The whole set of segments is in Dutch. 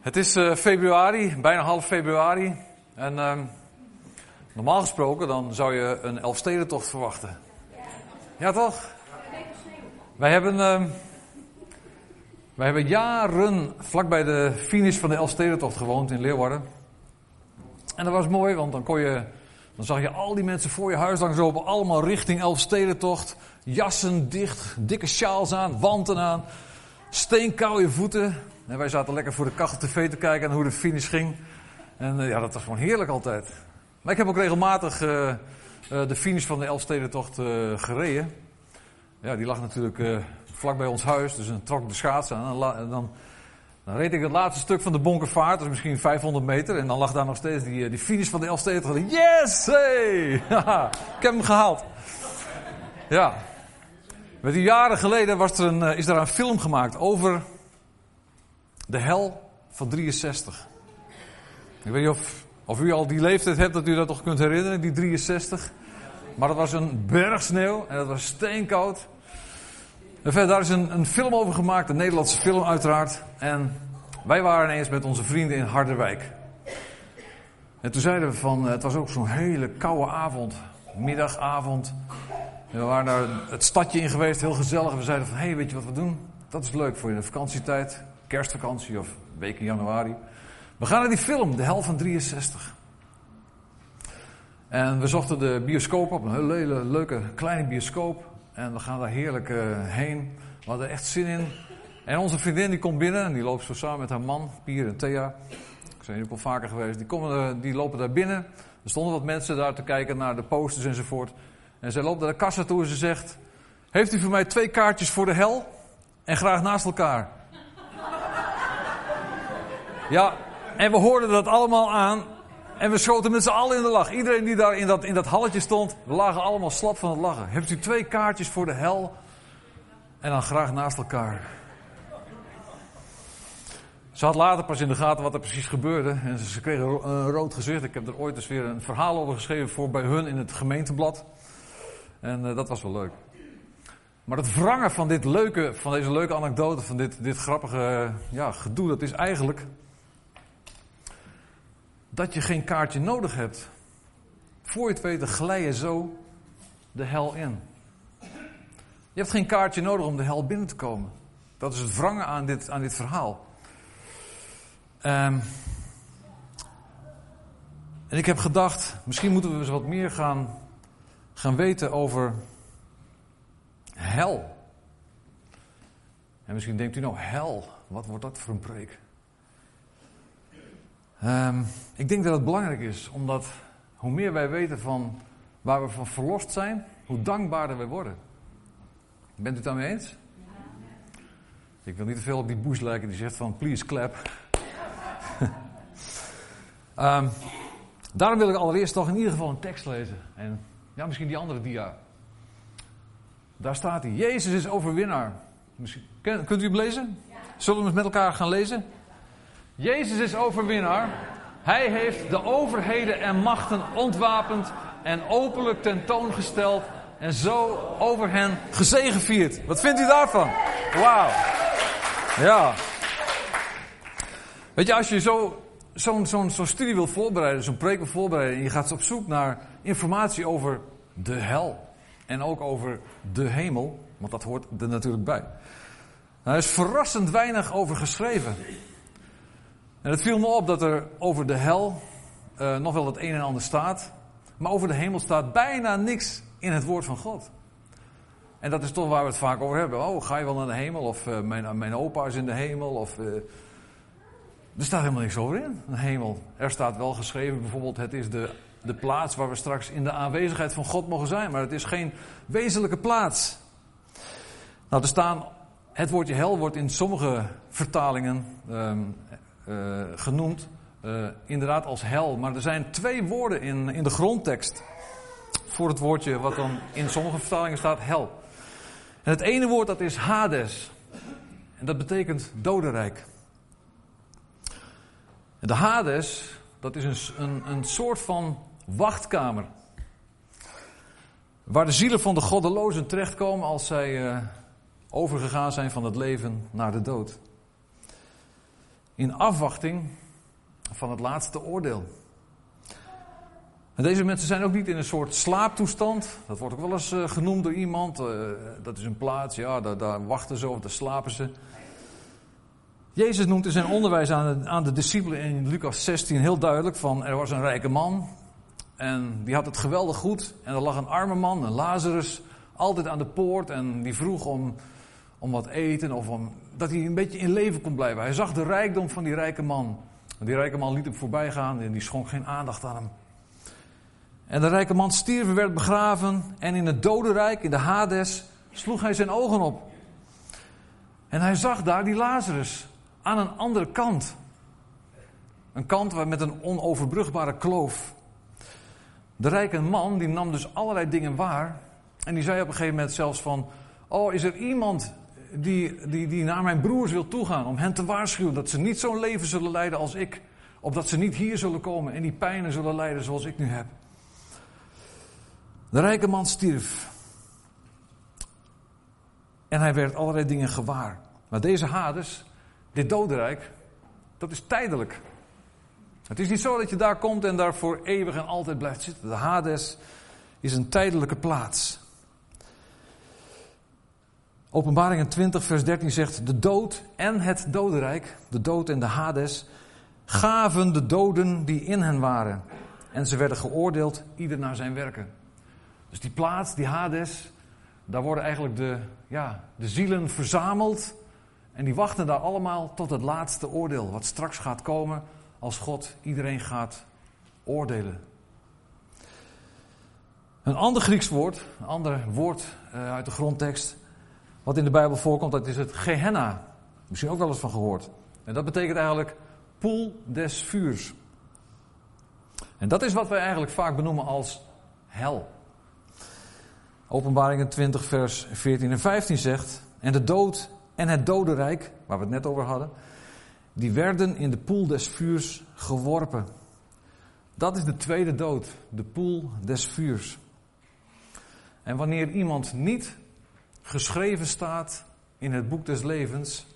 Het is uh, februari, bijna half februari. En uh, normaal gesproken dan zou je een Elfstedentocht verwachten. Ja, toch? Wij hebben, uh, wij hebben jaren vlakbij de finish van de Elfstedentocht gewoond in Leeuwarden. En dat was mooi, want dan kon je, dan zag je al die mensen voor je huis langs lopen, allemaal richting Elfstedentocht. Jassen dicht, dikke sjaals aan, wanten aan, steenkoude voeten. En wij zaten lekker voor de kachel tv te kijken en hoe de finish ging. En uh, ja, dat was gewoon heerlijk altijd. Maar ik heb ook regelmatig uh, uh, de finish van de Elfstedentocht gereden. Ja, die lag natuurlijk vlak bij ons huis, dus dan trok de schaats aan. En dan, dan, reed ik het laatste stuk van de Bonkervaart, is misschien 500 meter. En dan lag daar nog steeds die, die finish van de Elfstedentocht. Yes! Hey! ik heb hem gehaald. Ja. Met die jaren geleden was er een, is er een film gemaakt over de hel van 63. Ik weet niet of, of u al die leeftijd hebt dat u dat toch kunt herinneren, die 63. Maar dat was een berg sneeuw en dat was steenkoud. En verder, daar is een, een film over gemaakt, een Nederlandse film uiteraard. En wij waren ineens met onze vrienden in Harderwijk. En toen zeiden we van, het was ook zo'n hele koude avond, middagavond. En we waren daar het stadje in geweest, heel gezellig. We zeiden van, hé, hey, weet je wat we doen? Dat is leuk voor je vakantietijd kerstvakantie of week in januari. We gaan naar die film, De Hel van 63. En we zochten de bioscoop op, een hele leuke kleine bioscoop. En we gaan daar heerlijk uh, heen. We hadden echt zin in. En onze vriendin die komt binnen en die loopt zo samen met haar man, Pier en Thea. Ik zijn hier ook al vaker geweest. Die, komen, die lopen daar binnen. Er stonden wat mensen daar te kijken naar de posters enzovoort. En zij loopt naar de kassa toe en ze zegt... Heeft u voor mij twee kaartjes voor de hel? En graag naast elkaar. Ja, en we hoorden dat allemaal aan. En we schoten met z'n allen in de lach. Iedereen die daar in dat, in dat halletje stond, we lagen allemaal slap van het lachen. Hebt u twee kaartjes voor de hel? En dan graag naast elkaar. Ze had later pas in de gaten wat er precies gebeurde. En ze kregen een rood gezicht. Ik heb er ooit eens weer een verhaal over geschreven voor bij hun in het gemeenteblad. En uh, dat was wel leuk. Maar het wrangen van, dit leuke, van deze leuke anekdote, van dit, dit grappige ja, gedoe, dat is eigenlijk dat je geen kaartje nodig hebt. Voor je het weet, glij je zo de hel in. Je hebt geen kaartje nodig om de hel binnen te komen. Dat is het wrangen aan dit, aan dit verhaal. Um, en ik heb gedacht, misschien moeten we eens wat meer gaan, gaan weten over hel. En misschien denkt u nou, hel, wat wordt dat voor een preek? Um, ik denk dat het belangrijk is, omdat hoe meer wij weten van waar we van verlost zijn, hoe dankbaarder wij worden. Bent u het daarmee eens? Ja. Ik wil niet te veel op die Bush lijken die zegt van please clap. um, daarom wil ik allereerst toch in ieder geval een tekst lezen. En ja, misschien die andere dia. Daar staat hij. Jezus is overwinnaar. Misschien, kunt u hem lezen? Ja. Zullen we het met elkaar gaan lezen? Jezus is overwinnaar. Hij heeft de overheden en machten ontwapend en openlijk tentoongesteld en zo over hen gezegevierd. Wat vindt u daarvan? Wauw. Ja. Weet je, als je zo, zo'n zo'n zo'n studie wil voorbereiden, zo'n preek wil voorbereiden, en je gaat op zoek naar informatie over de hel en ook over de hemel, want dat hoort er natuurlijk bij. Nou, er is verrassend weinig over geschreven. En het viel me op dat er over de hel uh, nog wel het een en ander staat. Maar over de hemel staat bijna niks in het woord van God. En dat is toch waar we het vaak over hebben. Oh, ga je wel naar de hemel? Of uh, mijn, mijn opa is in de hemel? Of, uh, er staat helemaal niks over in, de hemel. Er staat wel geschreven bijvoorbeeld, het is de, de plaats waar we straks in de aanwezigheid van God mogen zijn. Maar het is geen wezenlijke plaats. Nou, er staan, het woordje hel wordt in sommige vertalingen um, uh, genoemd, uh, inderdaad als hel. Maar er zijn twee woorden in, in de grondtekst voor het woordje wat dan in sommige vertalingen staat hel. En het ene woord dat is Hades. En dat betekent dodenrijk. En de Hades, dat is een, een, een soort van wachtkamer. Waar de zielen van de goddelozen terechtkomen als zij uh, overgegaan zijn van het leven naar de dood. In afwachting van het laatste oordeel. En deze mensen zijn ook niet in een soort slaaptoestand. Dat wordt ook wel eens uh, genoemd door iemand. Uh, dat is een plaats, ja, daar, daar, wachten ze of daar slapen ze. Jezus noemt in zijn onderwijs aan de, aan de discipelen in Lucas 16 heel duidelijk van er was een rijke man en die had het geweldig goed en er lag een arme man, een Lazarus, altijd aan de poort en die vroeg om, om wat eten of om, dat hij een beetje in leven kon blijven. Hij zag de rijkdom van die rijke man. En die rijke man liet hem voorbij gaan en die schonk geen aandacht aan hem. En de rijke man stierf werd begraven en in het dodenrijk, in de Hades, sloeg hij zijn ogen op. En hij zag daar die Lazarus aan een andere kant. Een kant met een onoverbrugbare kloof. De rijke man die nam dus allerlei dingen waar. En die zei op een gegeven moment zelfs van... Oh, is er iemand die, die, die naar mijn broers wil toegaan om hen te waarschuwen dat ze niet zo'n leven zullen leiden als ik. Opdat ze niet hier zullen komen en die pijnen zullen lijden zoals ik nu heb. De rijke man stierf. En hij werd allerlei dingen gewaar. Maar deze Hades, dit dodenrijk, dat is tijdelijk. Het is niet zo dat je daar komt en daar voor eeuwig en altijd blijft zitten. De Hades is een tijdelijke plaats. Openbaringen 20, vers 13 zegt: De dood en het dodenrijk, de dood en de Hades, gaven de doden die in hen waren. En ze werden geoordeeld, ieder naar zijn werken. Dus die plaats, die Hades, daar worden eigenlijk de, ja, de zielen verzameld. En die wachten daar allemaal tot het laatste oordeel, wat straks gaat komen als God iedereen gaat oordelen. Een ander Grieks woord, een ander woord uh, uit de grondtekst, wat in de Bijbel voorkomt, dat is het Gehenna. Misschien ook wel eens van gehoord. En dat betekent eigenlijk poel des vuurs. En dat is wat wij eigenlijk vaak benoemen als hel. Openbaringen 20, vers 14 en 15 zegt: En de dood en het dodenrijk, waar we het net over hadden, die werden in de poel des vuurs geworpen. Dat is de tweede dood, de poel des vuurs. En wanneer iemand niet geschreven staat in het boek des levens,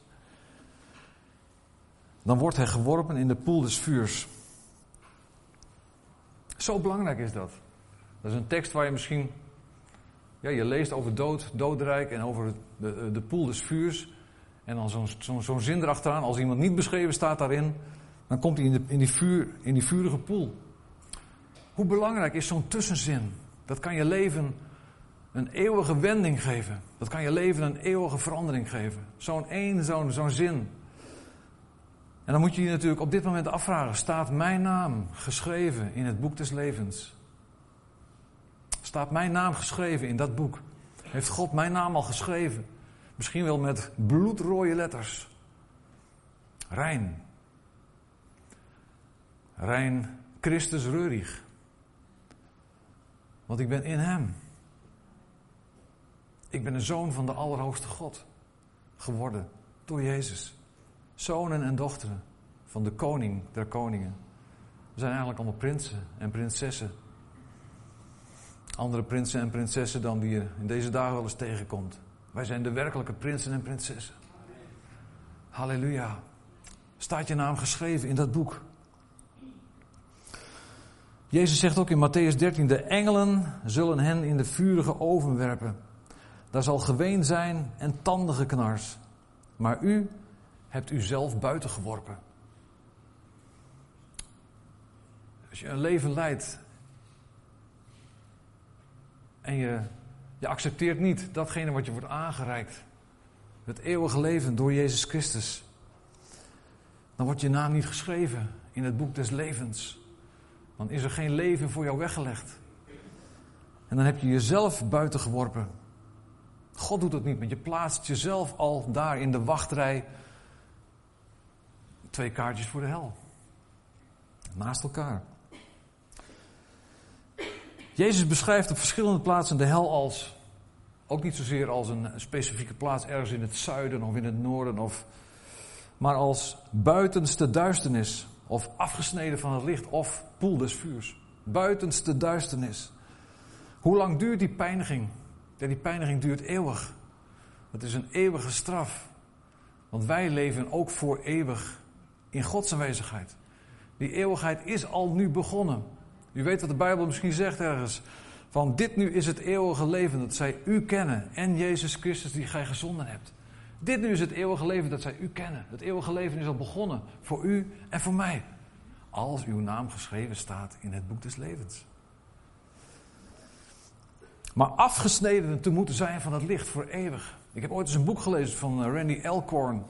dan wordt hij geworpen in de poel des vuurs. Zo belangrijk is dat. Dat is een tekst waar je misschien, ja, je leest over dood, doodrijk en over de, de poel des vuurs. En dan zo'n zo, zin erachteraan, als iemand niet beschreven staat daarin, dan komt hij in, in, die, vuur, in die vurige poel. Hoe belangrijk is zo'n tussenzin? Dat kan je leven een eeuwige wending geven. Dat kan je leven een eeuwige verandering geven. Zo'n één, zo'n zo'n zin. En dan moet je je natuurlijk op dit moment afvragen: staat mijn naam geschreven in het boek des levens? Staat mijn naam geschreven in dat boek? Heeft God mijn naam al geschreven? Misschien wel met bloedrode letters. Rijn. Rijn Christus Reurig. Want ik ben in Hem. Ik ben een zoon van de Allerhoogste God geworden door Jezus. Zonen en dochteren van de koning der koningen. We zijn eigenlijk allemaal prinsen en prinsessen. Andere prinsen en prinsessen dan die je in deze dagen wel eens tegenkomt. Wij zijn de werkelijke prinsen en prinsessen. Halleluja. Staat je naam geschreven in dat boek. Jezus zegt ook in Matthäus 13: De engelen zullen hen in de vurige oven werpen. Daar zal geween zijn en knars. Maar u hebt u zelf buiten geworpen. Als je een leven leidt en je, je accepteert niet datgene wat je wordt aangereikt, het eeuwige leven door Jezus Christus, dan wordt je naam niet geschreven in het boek des levens. Dan is er geen leven voor jou weggelegd. En dan heb je jezelf buiten geworpen. God doet het niet, want je plaatst jezelf al daar in de wachtrij. Twee kaartjes voor de hel. Naast elkaar. Jezus beschrijft op verschillende plaatsen de hel als, ook niet zozeer als een specifieke plaats ergens in het zuiden of in het noorden, of, maar als buitenste duisternis, of afgesneden van het licht, of poel des vuurs. Buitenste duisternis. Hoe lang duurt die pijniging? Die pijniging duurt eeuwig. Het is een eeuwige straf. Want wij leven ook voor eeuwig in Gods aanwezigheid. Die eeuwigheid is al nu begonnen. U weet wat de Bijbel misschien zegt ergens. Van dit nu is het eeuwige leven dat zij u kennen en Jezus Christus die gij gezonden hebt. Dit nu is het eeuwige leven dat zij u kennen. Het eeuwige leven is al begonnen voor u en voor mij. Als uw naam geschreven staat in het boek des levens. Maar afgesneden te moeten zijn van het licht voor eeuwig. Ik heb ooit eens een boek gelezen van eh, Randy Elkhorn.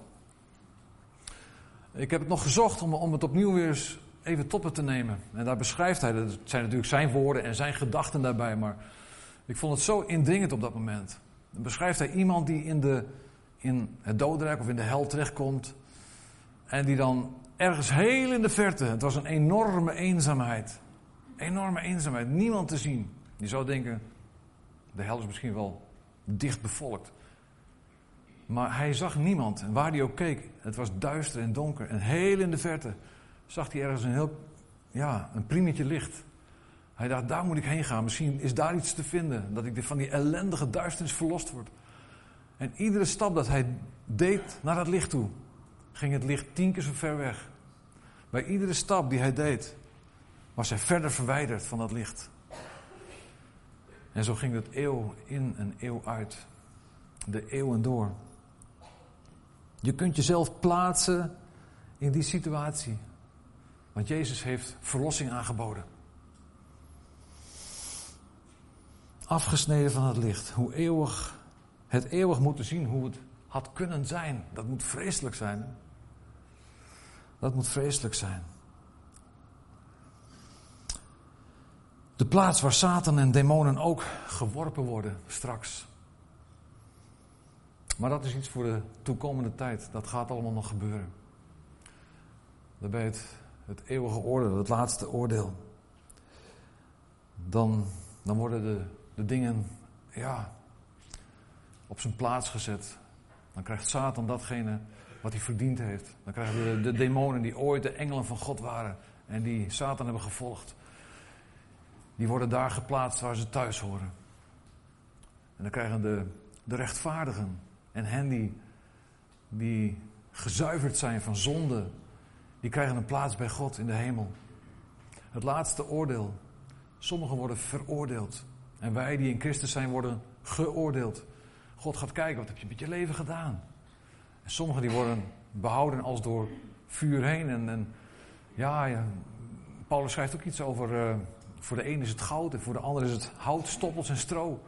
Ik heb het nog gezocht om, om het opnieuw weer eens even toppen te nemen. En daar beschrijft hij, dat zijn natuurlijk zijn woorden en zijn gedachten daarbij, maar ik vond het zo indringend op dat moment. Dan beschrijft hij iemand die in, de, in het dodenrijk of in de hel terechtkomt. En die dan ergens heel in de verte, het was een enorme eenzaamheid. Enorme eenzaamheid, niemand te zien. Je zou denken, de hel is misschien wel dicht bevolkt. Maar hij zag niemand. En waar hij ook keek, het was duister en donker. En heel in de verte zag hij ergens een heel, ja, een licht. Hij dacht, daar moet ik heen gaan. Misschien is daar iets te vinden. Dat ik van die ellendige duisternis verlost word. En iedere stap dat hij deed naar dat licht toe, ging het licht tien keer zo ver weg. Bij iedere stap die hij deed, was hij verder verwijderd van dat licht. En zo ging het eeuw in en eeuw uit. De eeuwen door. Je kunt jezelf plaatsen in die situatie. Want Jezus heeft verlossing aangeboden. Afgesneden van het licht. Hoe eeuwig, het eeuwig moeten zien hoe het had kunnen zijn. Dat moet vreselijk zijn. Dat moet vreselijk zijn. De plaats waar Satan en demonen ook geworpen worden straks. Maar dat is iets voor de toekomende tijd. Dat gaat allemaal nog gebeuren. Daarbij het, het eeuwige oordeel, het laatste oordeel. Dan, dan worden de, de dingen ja, op zijn plaats gezet. Dan krijgt Satan datgene wat hij verdiend heeft. Dan krijgen de, de demonen die ooit de engelen van God waren en die Satan hebben gevolgd, die worden daar geplaatst waar ze thuis horen. En dan krijgen de, de rechtvaardigen en hen die, die gezuiverd zijn van zonde, die krijgen een plaats bij God in de hemel. Het laatste oordeel. Sommigen worden veroordeeld. En wij die in Christus zijn worden geoordeeld. God gaat kijken, wat heb je met je leven gedaan? En sommigen die worden behouden als door vuur heen. En, en ja, ja, Paulus schrijft ook iets over, uh, voor de een is het goud en voor de ander is het hout, stoppels en stro.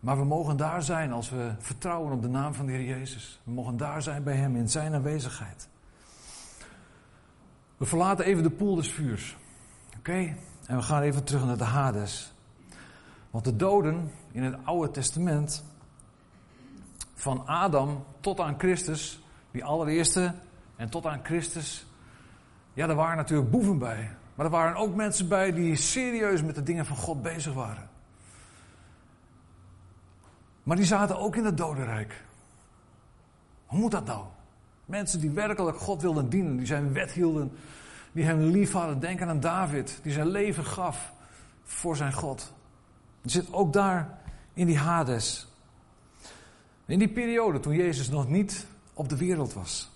Maar we mogen daar zijn als we vertrouwen op de naam van de Heer Jezus. We mogen daar zijn bij Hem in Zijn aanwezigheid. We verlaten even de poel des vuurs. Oké? En we gaan even terug naar de Hades. Want de doden in het Oude Testament, van Adam tot aan Christus, die allereerste, en tot aan Christus, ja, er waren natuurlijk boeven bij. Maar er waren ook mensen bij die serieus met de dingen van God bezig waren. Maar die zaten ook in het dodenrijk. Hoe moet dat nou? Mensen die werkelijk God wilden dienen, die zijn wet hielden, die hem lief hadden. Denk aan David, die zijn leven gaf voor zijn God. Die zit ook daar in die Hades. In die periode toen Jezus nog niet op de wereld was,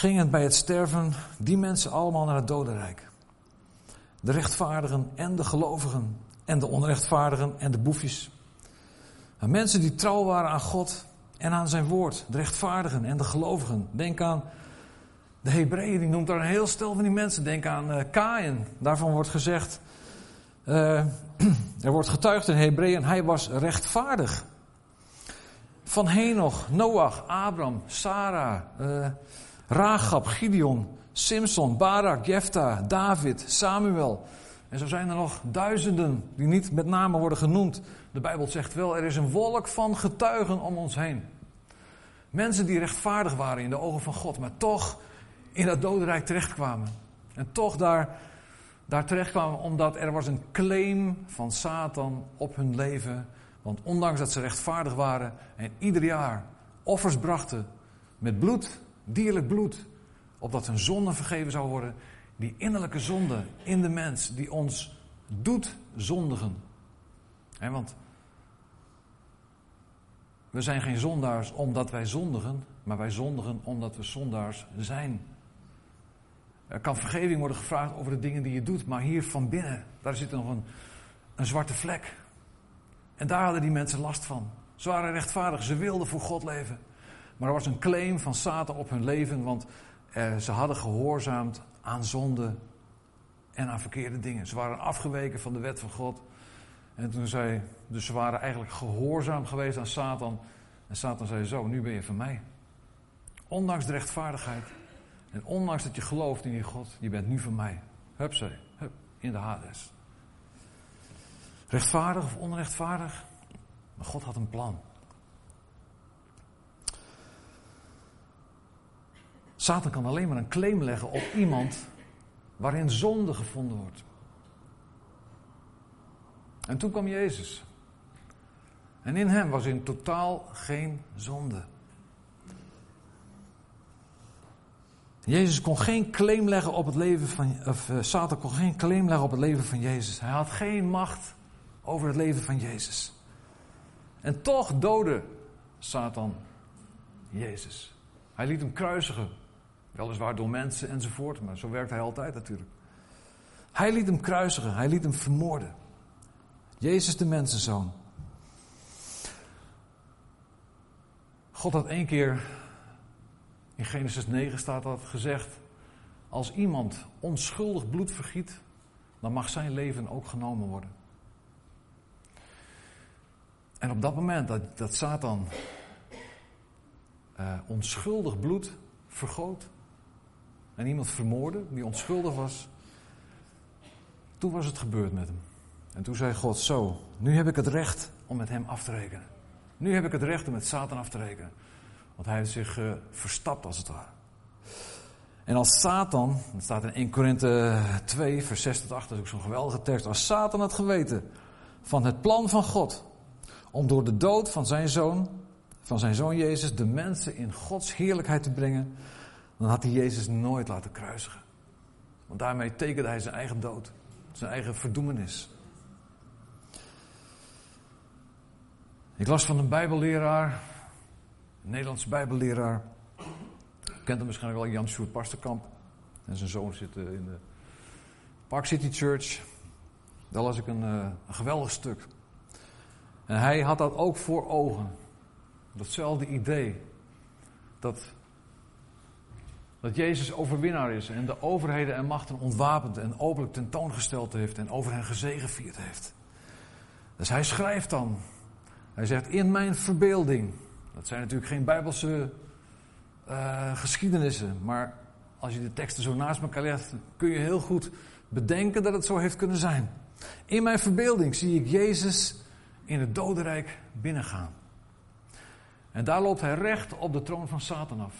gingen bij het sterven die mensen allemaal naar het dodenrijk. De rechtvaardigen en de gelovigen en de onrechtvaardigen en de boefjes. mensen die trouw waren aan God en aan zijn woord, de rechtvaardigen en de gelovigen. Denk aan de Hebreeën, die noemt daar een heel stel van die mensen. Denk aan uh, daarvan wordt gezegd, uh, er wordt getuigd in Hebreeën, hij was rechtvaardig. Van Henoch, Noach, Abraham, Sarah, uh, Rahab, Gideon, Simson, Barak, Jefta, David, Samuel. En zo zijn er nog duizenden die niet met name worden genoemd. De Bijbel zegt wel, er is een wolk van getuigen om ons heen. Mensen die rechtvaardig waren in de ogen van God, maar toch in dat dodenrijk terechtkwamen. En toch daar, daar terechtkwamen omdat er was een claim van Satan op hun leven. Want ondanks dat ze rechtvaardig waren en ieder jaar offers brachten met bloed, dierlijk bloed, opdat hun zonde vergeven zou worden, die innerlijke zonde in de mens die ons doet zondigen. want we zijn geen zondaars omdat wij zondigen, maar wij zondigen omdat we zondaars zijn. Er kan vergeving worden gevraagd over de dingen die je doet, maar hier van binnen, daar zit nog een, een zwarte vlek. En daar hadden die mensen last van. Ze waren rechtvaardig, ze wilden voor God leven. Maar er was een claim van Satan op hun leven, want eh, ze hadden gehoorzaamd aan zonde en aan verkeerde dingen. Ze waren afgeweken van de wet van God. En toen zei, dus ze waren eigenlijk gehoorzaam geweest aan Satan. En Satan zei zo, nu ben je van mij. Ondanks de rechtvaardigheid. En ondanks dat je gelooft in die God, je bent nu van mij. Hup, zei, hup, in de Hades. Rechtvaardig of onrechtvaardig? Maar God had een plan. Satan kan alleen maar een claim leggen op iemand waarin zonde gevonden wordt. En toen kwam Jezus. En in hem was in totaal geen zonde. Jezus kon geen claim leggen op het leven van, of uh, Satan kon geen claim leggen op het leven van Jezus. Hij had geen macht over het leven van Jezus. En toch doodde Satan Jezus. Hij liet hem kruisigen. Weliswaar door mensen enzovoort, maar zo werkt hij altijd natuurlijk. Hij liet hem kruisigen, hij liet hem vermoorden. Jezus de mensenzoon. God had één keer, in Genesis 9 staat dat, gezegd: Als iemand onschuldig bloed vergiet, dan mag zijn leven ook genomen worden. En op dat moment dat, dat Satan uh, onschuldig bloed vergoot en iemand vermoordde die onschuldig was, toen was het gebeurd met hem. En toen zei God: Zo, nu heb ik het recht om met hem af te rekenen. Nu heb ik het recht om met Satan af te rekenen. Want hij heeft zich uh, verstapt als het ware. En als Satan, dat staat in 1 Korinthe 2, vers 6 tot 8, dat is ook zo'n geweldige tekst. Als Satan had geweten van het plan van God om door de dood van zijn zoon, van zijn zoon Jezus, de mensen in Gods heerlijkheid te brengen, dan had hij Jezus nooit laten kruisigen. Want daarmee tekende hij zijn eigen dood, zijn eigen verdoemenis. Ik las van een Bijbelleraar, een Nederlandse Bijbelleraar. U kent hem waarschijnlijk wel, Jan Sjoerd Pasterkamp. En zijn zoon zit eh, in de Park City Church. Daar las ik een, eh, een geweldig stuk. En hij had dat ook voor ogen. Datzelfde idee. Dat, dat Jezus overwinnaar is en de overheden en machten ontwapend en openlijk tentoongesteld heeft en over hen gezegevierd heeft. Dus hij schrijft dan hij zegt, in mijn verbeelding. Dat zijn natuurlijk geen bijbelse uh, geschiedenissen, maar als je de teksten zo naast elkaar legt, kun je heel goed bedenken dat het zo heeft kunnen zijn. In mijn verbeelding zie ik Jezus in het dodenrijk binnengaan. En daar loopt hij recht op de troon van Satan af.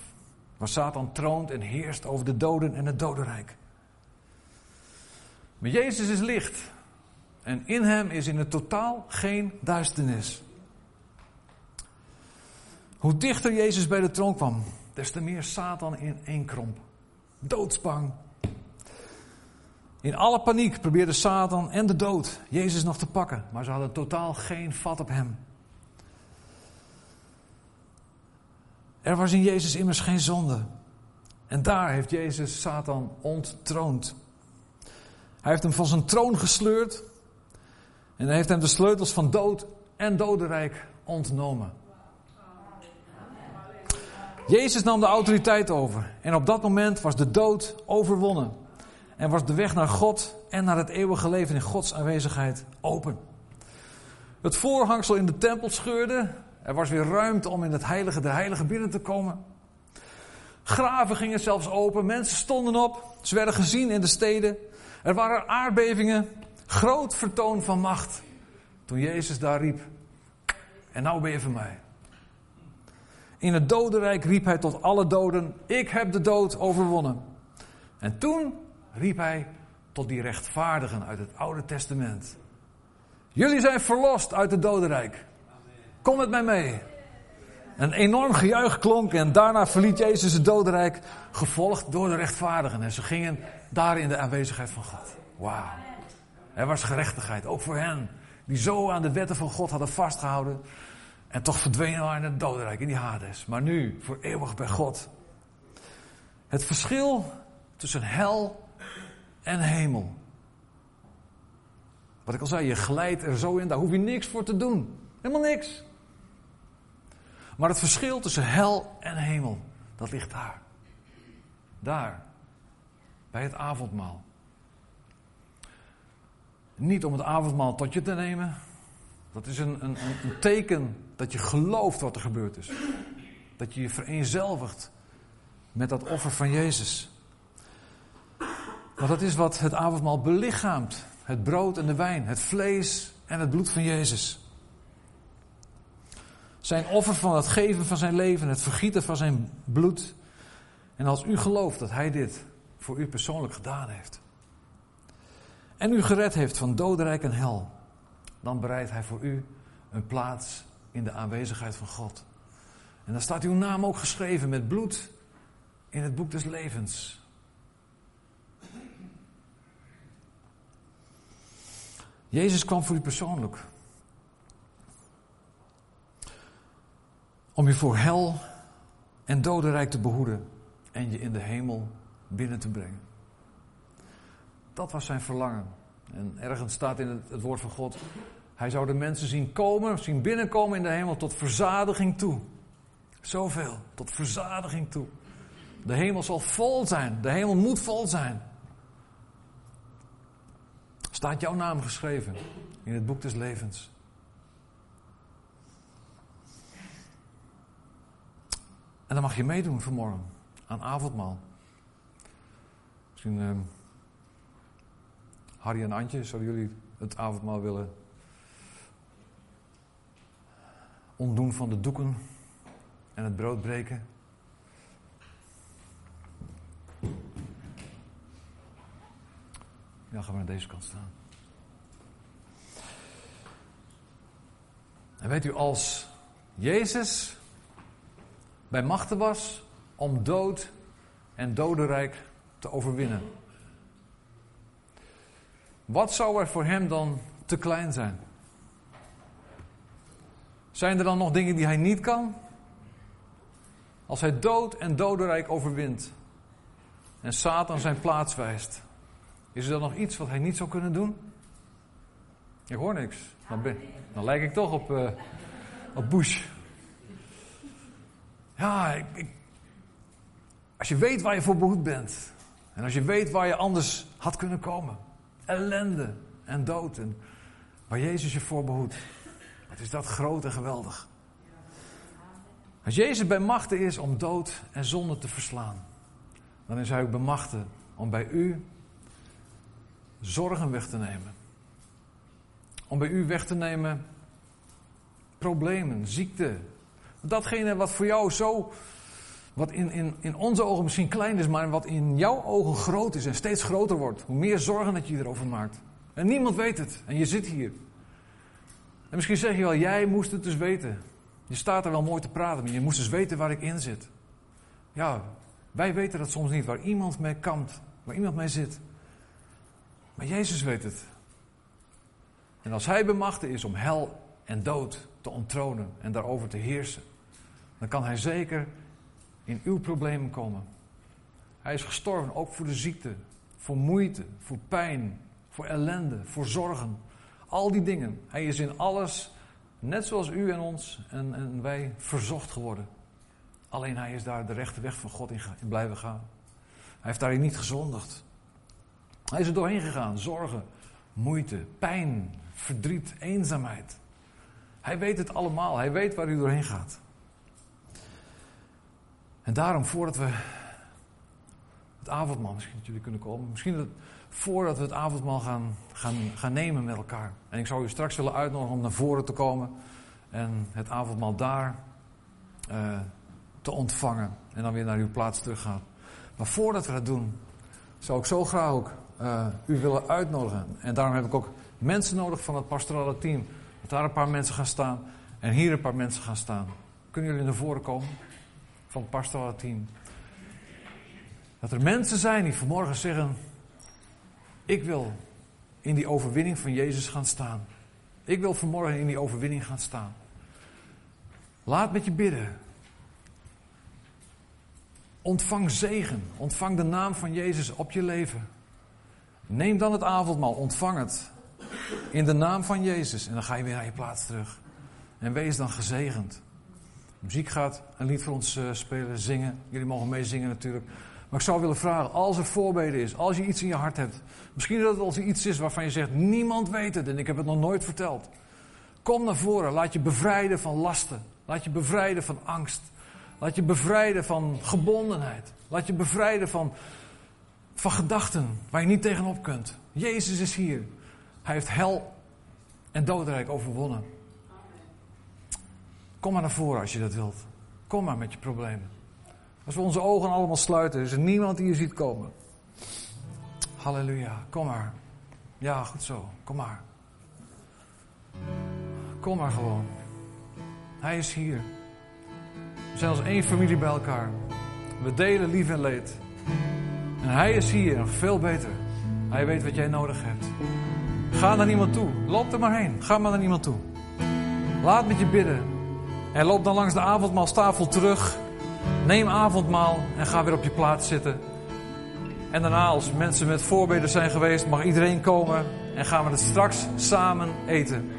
Waar Satan troont en heerst over de doden en het dodenrijk. Maar Jezus is licht. En in hem is in het totaal geen duisternis. Hoe dichter Jezus bij de troon kwam, des te meer Satan in één kromp. Doodsbang. In alle paniek probeerde Satan en de dood Jezus nog te pakken, maar ze hadden totaal geen vat op hem. Er was in Jezus immers geen zonde. En daar heeft Jezus Satan onttroond. Hij heeft hem van zijn troon gesleurd en hij heeft hem de sleutels van dood en dodenrijk ontnomen. Jezus nam de autoriteit over. En op dat moment was de dood overwonnen. En was de weg naar God en naar het eeuwige leven in Gods aanwezigheid open. Het voorhangsel in de tempel scheurde. Er was weer ruimte om in het heilige der heiligen binnen te komen. Graven gingen zelfs open. Mensen stonden op. Ze werden gezien in de steden. Er waren aardbevingen. Groot vertoon van macht. Toen Jezus daar riep. En nou ben je van mij. In het dodenrijk riep hij tot alle doden: Ik heb de dood overwonnen. En toen riep hij tot die rechtvaardigen uit het Oude Testament: Jullie zijn verlost uit het dodenrijk. Kom met mij mee. Een enorm gejuich klonk en daarna verliet Jezus het dodenrijk, gevolgd door de rechtvaardigen. En ze gingen daar in de aanwezigheid van God. Wauw. Er was gerechtigheid, ook voor hen, die zo aan de wetten van God hadden vastgehouden En toch verdwenen waren in het dodenrijk, in die Hades. Maar nu, voor eeuwig bij God. Het verschil tussen hel en hemel. Wat ik al zei, je glijdt er zo in, daar hoef je niks voor te doen. Helemaal niks. Maar het verschil tussen hel en hemel, dat ligt daar. Daar. Bij het avondmaal. Niet om het avondmaal tot je te nemen. Dat is een, een, een teken dat je gelooft wat er gebeurd is. Dat je je vereenzelvigt met dat offer van Jezus. Maar dat is wat het avondmaal belichaamt. Het brood en de wijn, het vlees en het bloed van Jezus. Zijn offer van het geven van zijn leven, het vergieten van zijn bloed. En als u gelooft dat hij dit voor u persoonlijk gedaan heeft. En u gered heeft van dodenrijk en hel. Dan bereidt hij voor u een plaats in de aanwezigheid van God. En dan staat uw naam ook geschreven met bloed in het boek des levens. Jezus kwam voor u persoonlijk. Om je voor hel en dodenrijk te behoeden en je in de hemel binnen te brengen. Dat was zijn verlangen. En ergens staat in het, het, woord van God, hij zou de mensen zien komen, zien binnenkomen in de hemel tot verzadiging toe. Zoveel, tot verzadiging toe. De hemel zal vol zijn, de hemel moet vol zijn. Staat jouw naam geschreven in het boek des levens. En dan mag je meedoen vanmorgen aan avondmaal. Misschien uh, Harry en Antje, zouden jullie het avondmaal willen ontdoen van de doeken en het brood breken? Ja, gaan we naar deze kant staan. En weet u, als Jezus bij machten was om dood en dodenrijk te overwinnen. Wat zou er voor hem dan te klein zijn? Zijn er dan nog dingen die hij niet kan? Als hij dood en dodenrijk overwint en Satan zijn plaats wijst, is er dan nog iets wat hij niet zou kunnen doen? Ik hoor niks. Dan, ben, dan lijk ik toch op, uh, op Bush. Ja, als je weet waar je voor behoed bent. En als je weet waar je anders had kunnen komen. Ellende en dood. Waar Jezus je voor behoedt. Wat is dat groot en geweldig. Als Jezus bij machten is om dood en zonde te verslaan. Dan is hij ook bij machten om bij u zorgen weg te nemen. Om bij u weg te nemen problemen, ziekte. Datgene wat voor jou zo, wat in, in, in onze ogen misschien klein is, maar wat in jouw ogen groot is en steeds groter wordt. Hoe meer zorgen dat je erover maakt. En niemand weet het. En je zit hier. En misschien zeg je wel, jij moest het dus weten. Je staat er wel mooi te praten, maar je moest dus weten waar ik in zit. Ja, wij weten dat soms niet, waar iemand mee kampt, waar iemand mee zit. Maar Jezus weet het. En als Hij bemachtigd is om hel en dood te onttronen en daarover te heersen, dan kan Hij zeker in uw problemen komen. Hij is gestorven ook voor de ziekte, voor moeite, voor pijn, voor ellende, voor zorgen. Al die dingen. Hij is in alles, net zoals u en ons en, en wij, verzocht geworden. Alleen hij is daar de rechte weg van God in, in blijven gaan. Hij heeft daarin niet gezondigd. Hij is er doorheen gegaan. Zorgen, moeite, pijn, verdriet, eenzaamheid. Hij weet het allemaal. Hij weet waar u doorheen gaat. En daarom, voordat we het avondmaal, misschien dat jullie kunnen komen, misschien dat, voordat we het avondmaal gaan, gaan, gaan nemen met elkaar. En ik zou u straks willen uitnodigen om naar voren te komen en het avondmaal daar uh, te ontvangen en dan weer naar uw plaats teruggaan. Maar voordat we dat doen, zou ik zo graag ook uh, u willen uitnodigen. En daarom heb ik ook mensen nodig van het pastorale team. Dat daar een paar mensen gaan staan en hier een paar mensen gaan staan. Kunnen jullie naar voren komen van het pastorale team? Dat er mensen zijn die vanmorgen zeggen: Ik wil in die overwinning van Jezus gaan staan. Ik wil vanmorgen in die overwinning gaan staan. Laat met je bidden. Ontvang zegen. Ontvang de naam van Jezus op je leven. Neem dan het avondmaal. Ontvang het. In de naam van Jezus. En dan ga je weer naar je plaats terug. En wees dan gezegend. Muziek gaat een lied voor ons uh, spelen, zingen. Jullie mogen meezingen natuurlijk. Maar ik zou willen vragen, als er voorbeden is, als je iets in je hart hebt. Misschien dat het als iets is waarvan je zegt, niemand weet het en ik heb het nog nooit verteld. Kom naar voren, laat je bevrijden van lasten. Laat je bevrijden van angst. Laat je bevrijden van gebondenheid. Laat je bevrijden van, van gedachten waar je niet tegenop kunt. Jezus is hier. Hij heeft hel en doodrijk overwonnen. Kom maar naar voren als je dat wilt. Kom maar met je problemen. Als we onze ogen allemaal sluiten, is er niemand die je ziet komen. Halleluja, kom maar. Ja, goed zo, kom maar. Kom maar gewoon. Hij is hier. We zijn als één familie bij elkaar. We delen lief en leed. En hij is hier, nog veel beter. Hij weet wat jij nodig hebt. Ga naar niemand toe. Loop er maar heen. Ga maar naar niemand toe. Laat met je bidden. En loop dan langs de avondmaalstafel terug. Neem avondmaal en ga weer op je plaats zitten. En daarna, als mensen met voorbeden zijn geweest, mag iedereen komen en gaan we het straks samen eten.